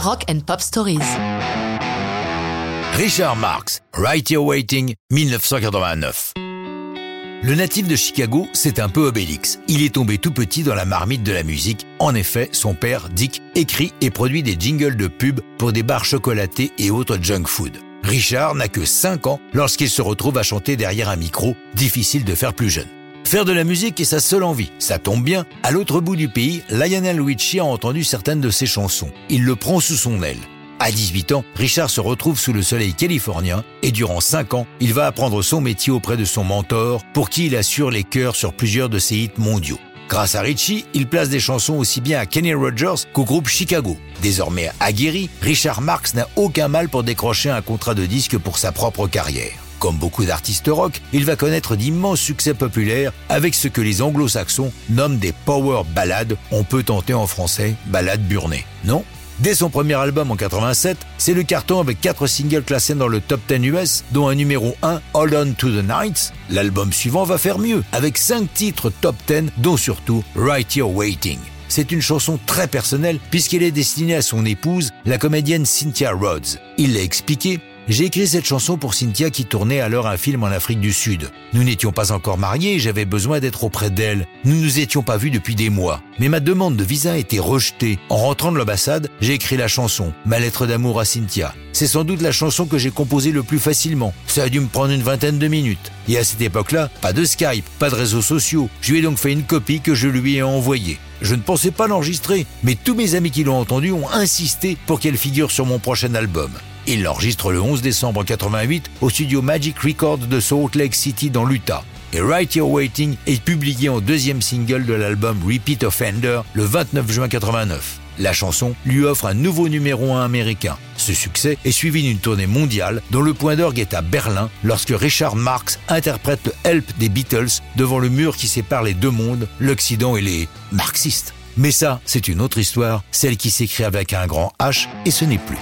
Rock and Pop Stories. Richard Marx, Right Here Waiting, 1989. Le natif de Chicago, c'est un peu Obélix. Il est tombé tout petit dans la marmite de la musique. En effet, son père, Dick, écrit et produit des jingles de pub pour des bars chocolatés et autres junk food. Richard n'a que 5 ans lorsqu'il se retrouve à chanter derrière un micro, difficile de faire plus jeune. Faire de la musique est sa seule envie. Ça tombe bien. À l'autre bout du pays, Lionel Richie a entendu certaines de ses chansons. Il le prend sous son aile. À 18 ans, Richard se retrouve sous le soleil californien et durant 5 ans, il va apprendre son métier auprès de son mentor pour qui il assure les chœurs sur plusieurs de ses hits mondiaux. Grâce à Richie, il place des chansons aussi bien à Kenny Rogers qu'au groupe Chicago. Désormais aguerri, Richard Marx n'a aucun mal pour décrocher un contrat de disque pour sa propre carrière. Comme beaucoup d'artistes rock, il va connaître d'immenses succès populaires avec ce que les anglo-saxons nomment des power ballades. On peut tenter en français ballade burnée. Non? Dès son premier album en 87, c'est le carton avec quatre singles classés dans le top 10 US, dont un numéro 1, Hold On to the Nights. L'album suivant va faire mieux, avec cinq titres top 10, dont surtout Right Here Waiting. C'est une chanson très personnelle puisqu'elle est destinée à son épouse, la comédienne Cynthia Rhodes. Il l'a expliqué, j'ai écrit cette chanson pour Cynthia qui tournait alors un film en Afrique du Sud. Nous n'étions pas encore mariés et j'avais besoin d'être auprès d'elle. Nous ne nous étions pas vus depuis des mois. Mais ma demande de visa a été rejetée. En rentrant de l'ambassade, j'ai écrit la chanson, ma lettre d'amour à Cynthia. C'est sans doute la chanson que j'ai composée le plus facilement. Ça a dû me prendre une vingtaine de minutes. Et à cette époque-là, pas de Skype, pas de réseaux sociaux. Je lui ai donc fait une copie que je lui ai envoyée. Je ne pensais pas l'enregistrer, mais tous mes amis qui l'ont entendue ont insisté pour qu'elle figure sur mon prochain album. Il l'enregistre le 11 décembre 88 au studio Magic Records de Salt Lake City dans l'Utah. Et Right Here Waiting est publié en deuxième single de l'album Repeat Offender le 29 juin 89. La chanson lui offre un nouveau numéro 1 américain. Ce succès est suivi d'une tournée mondiale dont le point d'orgue est à Berlin lorsque Richard Marx interprète le Help des Beatles devant le mur qui sépare les deux mondes, l'Occident et les marxistes. Mais ça, c'est une autre histoire, celle qui s'écrit avec un grand H et ce n'est plus.